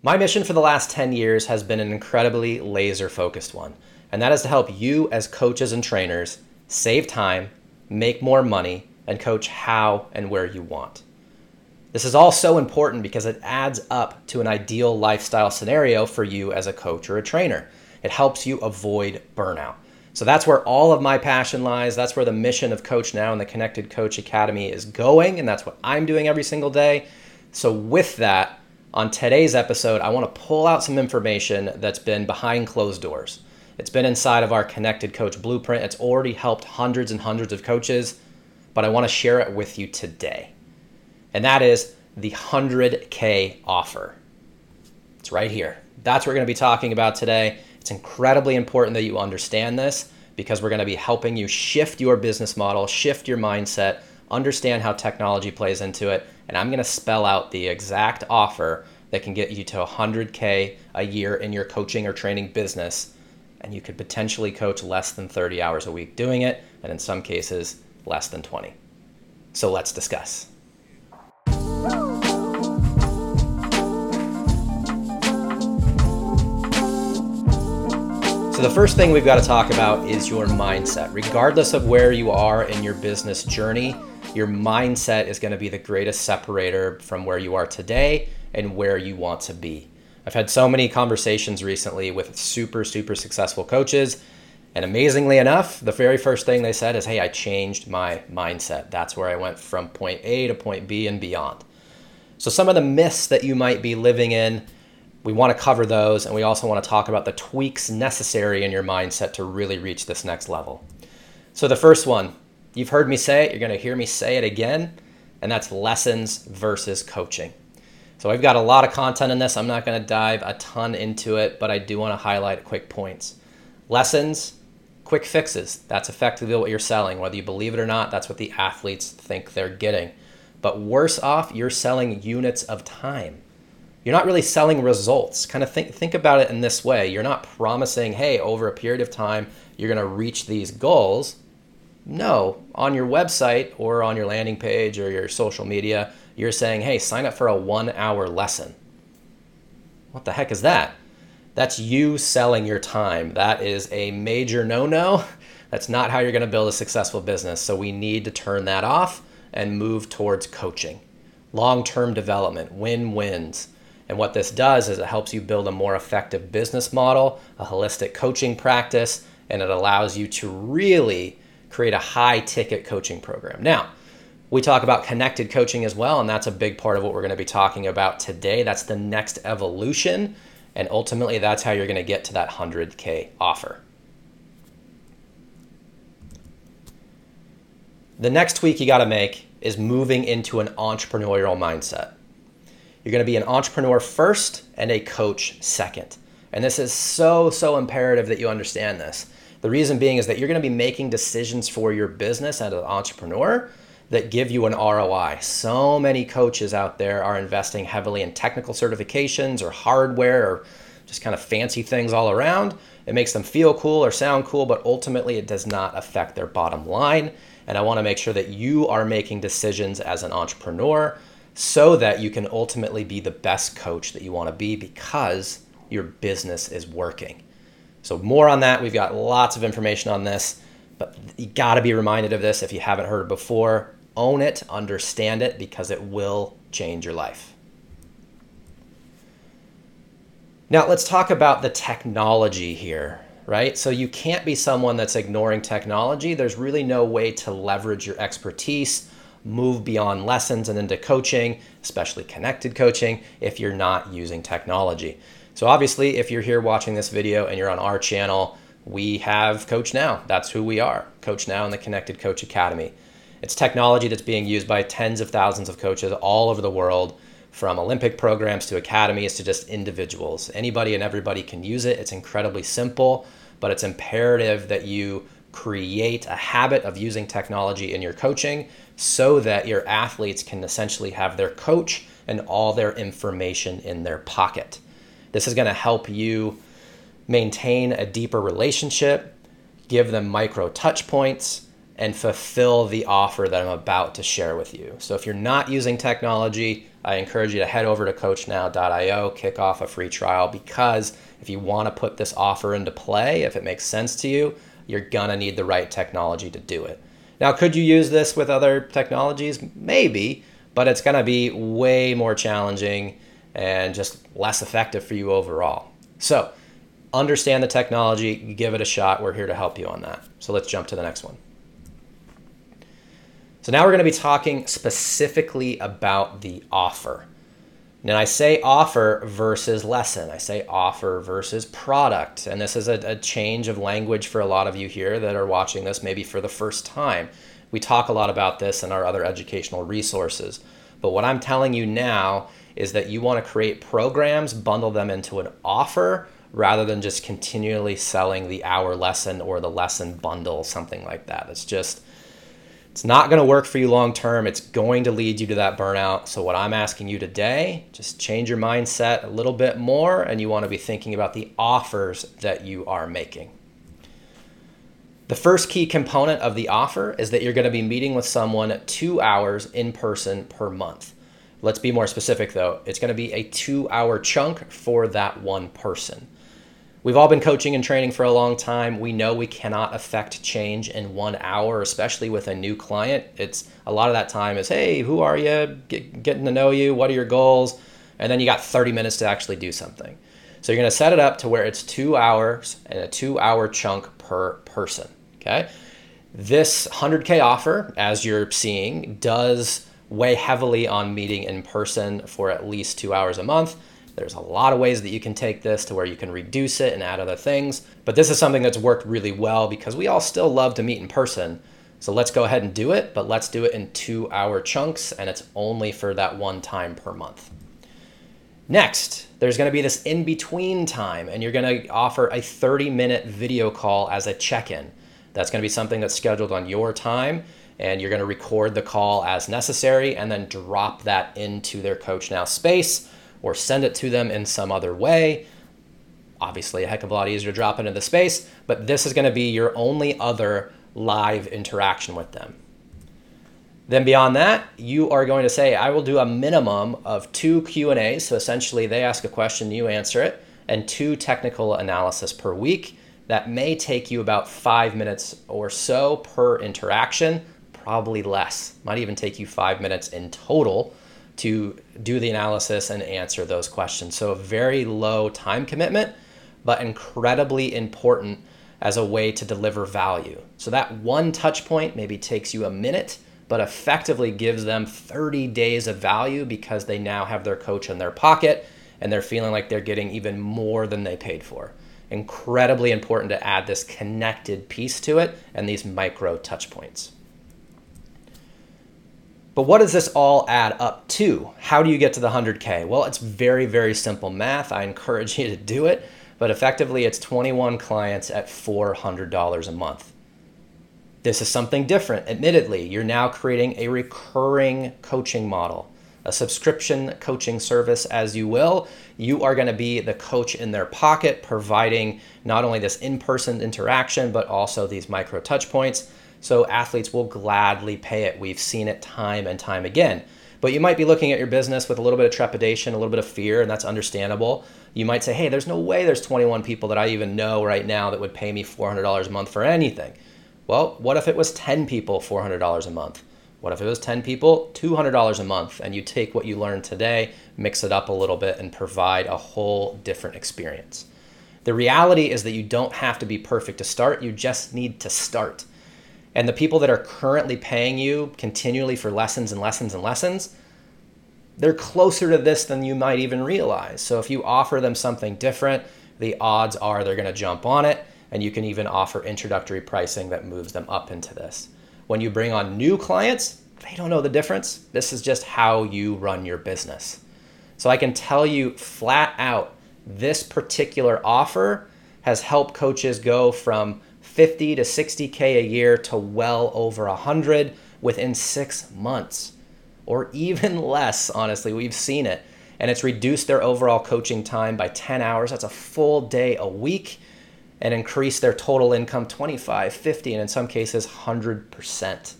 My mission for the last 10 years has been an incredibly laser focused one, and that is to help you as coaches and trainers save time, make more money, and coach how and where you want. This is all so important because it adds up to an ideal lifestyle scenario for you as a coach or a trainer. It helps you avoid burnout. So that's where all of my passion lies. That's where the mission of CoachNow and the Connected Coach Academy is going, and that's what I'm doing every single day. So, with that, on today's episode, I want to pull out some information that's been behind closed doors. It's been inside of our Connected Coach Blueprint. It's already helped hundreds and hundreds of coaches, but I want to share it with you today. And that is the 100K offer. It's right here. That's what we're going to be talking about today. It's incredibly important that you understand this because we're going to be helping you shift your business model, shift your mindset, understand how technology plays into it, and I'm going to spell out the exact offer that can get you to 100K a year in your coaching or training business. And you could potentially coach less than 30 hours a week doing it, and in some cases, less than 20. So let's discuss. So, the first thing we've got to talk about is your mindset. Regardless of where you are in your business journey, your mindset is going to be the greatest separator from where you are today and where you want to be. I've had so many conversations recently with super, super successful coaches. And amazingly enough, the very first thing they said is, Hey, I changed my mindset. That's where I went from point A to point B and beyond. So, some of the myths that you might be living in, we want to cover those. And we also want to talk about the tweaks necessary in your mindset to really reach this next level. So, the first one You've heard me say it, you're going to hear me say it again, and that's lessons versus coaching. So I've got a lot of content in this. I'm not going to dive a ton into it, but I do want to highlight quick points. Lessons, quick fixes. That's effectively what you're selling. Whether you believe it or not, that's what the athletes think they're getting. But worse off, you're selling units of time. You're not really selling results. Kind of think think about it in this way. You're not promising, "Hey, over a period of time, you're going to reach these goals." No, on your website or on your landing page or your social media, you're saying, hey, sign up for a one hour lesson. What the heck is that? That's you selling your time. That is a major no no. That's not how you're going to build a successful business. So we need to turn that off and move towards coaching, long term development, win wins. And what this does is it helps you build a more effective business model, a holistic coaching practice, and it allows you to really create a high ticket coaching program. Now, we talk about connected coaching as well, and that's a big part of what we're going to be talking about today. That's the next evolution, and ultimately, that's how you're going to get to that 100K offer. The next tweak you got to make is moving into an entrepreneurial mindset. You're going to be an entrepreneur first and a coach second. And this is so, so imperative that you understand this. The reason being is that you're going to be making decisions for your business as an entrepreneur that give you an ROI. So many coaches out there are investing heavily in technical certifications or hardware or just kind of fancy things all around. It makes them feel cool or sound cool, but ultimately it does not affect their bottom line. And I want to make sure that you are making decisions as an entrepreneur so that you can ultimately be the best coach that you want to be because your business is working. So, more on that. We've got lots of information on this, but you got to be reminded of this if you haven't heard it before. Own it, understand it, because it will change your life. Now, let's talk about the technology here, right? So, you can't be someone that's ignoring technology. There's really no way to leverage your expertise, move beyond lessons and into coaching, especially connected coaching, if you're not using technology. So obviously, if you're here watching this video and you're on our channel, we have CoachNow. That's who we are, CoachNow and the Connected Coach Academy. It's technology that's being used by tens of thousands of coaches all over the world, from Olympic programs to academies to just individuals. Anybody and everybody can use it. It's incredibly simple, but it's imperative that you create a habit of using technology in your coaching so that your athletes can essentially have their coach and all their information in their pocket. This is going to help you maintain a deeper relationship, give them micro touch points, and fulfill the offer that I'm about to share with you. So if you're not using technology, I encourage you to head over to coachnow.io, kick off a free trial because if you want to put this offer into play, if it makes sense to you, you're going to need the right technology to do it. Now, could you use this with other technologies? Maybe, but it's going to be way more challenging and just less effective for you overall. So, understand the technology, give it a shot. We're here to help you on that. So, let's jump to the next one. So now we're going to be talking specifically about the offer. Now, I say offer versus lesson. I say offer versus product. And this is a, a, change of language for a lot of you here that are watching this maybe for the first time. We talk a lot about this in our other educational resources. But what I'm telling you now is that you want to create programs, bundle them into an offer rather than just continually selling the hour lesson or the lesson bundle, something like that. It's just it's not going to work for you long term. It's going to lead you to that burnout. So, what I'm asking you today, just change your mindset a little bit more, and you want to be thinking about the offers that you are making. The first key component of the offer is that you're going to be meeting with someone two hours in person per month. Let's be more specific though. It's going to be a two hour chunk for that one person. We've all been coaching and training for a long time. We know we cannot affect change in one hour, especially with a new client. It's a lot of that time is, hey, who are you? Get, getting to know you. What are your goals? And then you got 30 minutes to actually do something. So you're going to set it up to where it's two hours and a two hour chunk per person. Okay. This 100K offer, as you're seeing, does weigh heavily on meeting in person for at least two hours a month. There's a lot of ways that you can take this to where you can reduce it and add other things. But this is something that's worked really well because we all still love to meet in person. So let's go ahead and do it, but let's do it in two hour chunks and it's only for that one time per month. Next, there's going to be this in between time, and you're going to offer a 30 minute video call as a check in. That's going to be something that's scheduled on your time, and you're going to record the call as necessary and then drop that into their CoachNow space or send it to them in some other way. Obviously, a heck of a lot easier to drop into the space, but this is going to be your only other live interaction with them. Then beyond that, you are going to say, I will do a minimum of two Q&As. So essentially they ask a question, you answer it, and two technical analysis per week. That may take you about five minutes or so per interaction, probably less. Might even take you five minutes in total to do the analysis and answer those questions. So, a very low time commitment, but incredibly important as a way to deliver value. So, that one touch point maybe takes you a minute, but effectively gives them 30 days of value because they now have their coach in their pocket and they're feeling like they're getting even more than they paid for. Incredibly important to add this connected piece to it and these micro touch points. But what does this all add up to? How do you get to the 100K? Well, it's very, very simple math. I encourage you to do it, but effectively it's 21 clients at $400 a month. This is something different, admittedly. You're now creating a recurring coaching model, a subscription coaching service, as you will. You are going to be the coach in their pocket, providing not only this in person interaction, but also these micro touch points so athletes will gladly pay it. We've seen it time and time again. But you might be looking at your business with a little bit of trepidation, a little bit of fear, and that's understandable. You might say, hey, there's no way there's 21 people that I even know right now that would pay me $400 a month for anything. Well, what if it was 10 people, $400 a month? What if it was 10 people, $200 a month, and you take what you learned today, mix it up a little bit, and provide a whole different experience? The reality is that you don't have to be perfect to start, you just need to start. And the people that are currently paying you continually for lessons and lessons and lessons, they're closer to this than you might even realize. So if you offer them something different, the odds are they're going to jump on it. And you can even offer introductory pricing that moves them up into this. When you bring on new clients, they don't know the difference. This is just how you run your business. So I can tell you flat out this particular offer has helped coaches go from 50 to 60K a year to well over 100 within six months, or even less, honestly. We've seen it. And it's reduced their overall coaching time by 10 hours. That's a full day a week. and increase their total income 25, 50, and in some cases 100%.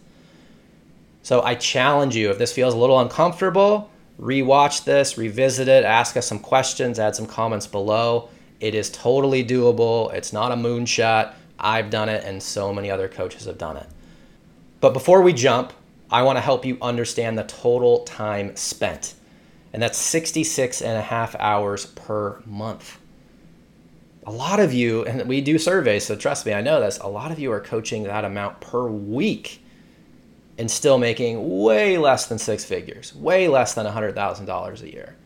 So I challenge you if this feels a little uncomfortable, rewatch this, revisit it, ask us some questions, add some comments below. It is totally doable. It's not a moonshot. I've done it, and so many other coaches have done it. But before we jump, I want to help you understand the total time spent. And that's 66 and a half hours per month. A lot of you, and we do surveys, so trust me, I know this, a lot of you are coaching that amount per week and still making way less than six figures, way less than $100,000 a year.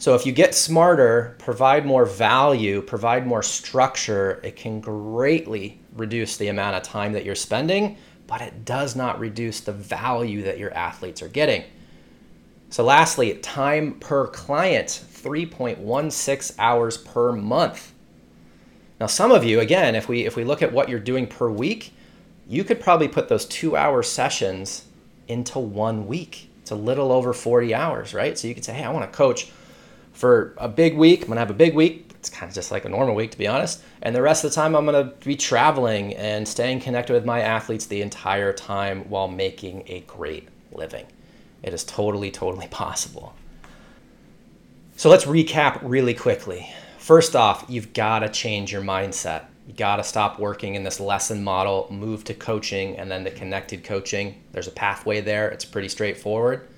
So if you get smarter, provide more value, provide more structure, it can greatly reduce the amount of time that you're spending, but it does not reduce the value that your athletes are getting. So lastly, time per client, 3.16 hours per month. Now some of you, again, if we if we look at what you're doing per week, you could probably put those two hour sessions into one week. It's a little over 40 hours, right? So you could say, hey, I want to coach for a big week. I'm going to have a big week. It's kind of just like a normal week, to be honest. And the rest of the time, I'm going to be traveling and staying connected with my athletes the entire time while making a great living. It is totally, totally possible. So let's recap really quickly. First off, you've got to change your mindset. You got to stop working in this lesson model, move to coaching and then to connected coaching. There's a pathway there, it's pretty straightforward.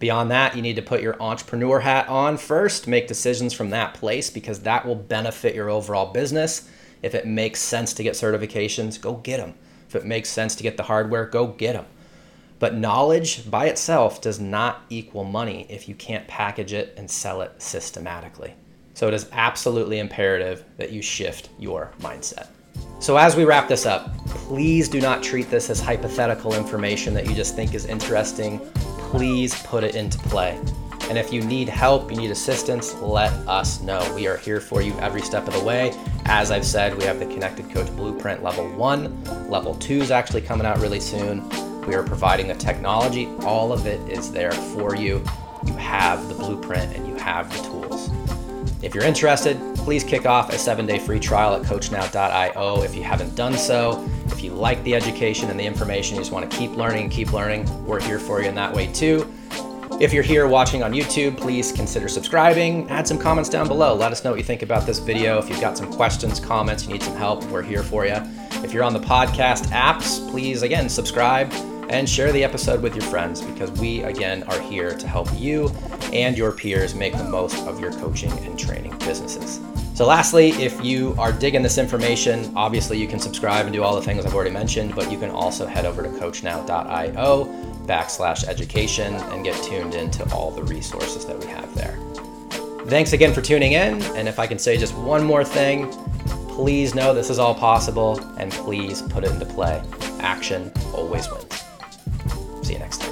Beyond that, you need to put your entrepreneur hat on first, make decisions from that place because that will benefit your overall business. If it makes sense to get certifications, go get them. If it makes sense to get the hardware, go get them. But knowledge by itself does not equal money if you can't package it and sell it systematically. So it is absolutely imperative that you shift your mindset. So, as we wrap this up, please do not treat this as hypothetical information that you just think is interesting. Please put it into play. And if you need help, you need assistance, let us know. We are here for you every step of the way. As I've said, we have the Connected Coach Blueprint Level 1. Level 2 is actually coming out really soon. We are providing the technology. All of it is there for you. You have the blueprint and you have the tools. If you're interested, please kick off a seven day free trial at coachnow.io if you haven't done so. If you like the education and the information, you just want to keep learning keep learning, we're here for you in that way too. If you're here watching on YouTube, please consider subscribing. Add some comments down below. Let us know what you think about this video. If you've got some questions, comments, you need some help, we're here for you. If you're on the podcast apps, please again subscribe and share the episode with your friends because we, again, are here to help you and your peers make the most of your coaching and training businesses. So, lastly, if you are digging this information, obviously you can subscribe and do all the things I've already mentioned, but you can also head over to coachnow.io backslash education and get tuned into all the resources that we have there. Thanks again for tuning in. And if I can say just one more thing, please know this is all possible and please put it into play. Action always wins. See you next time.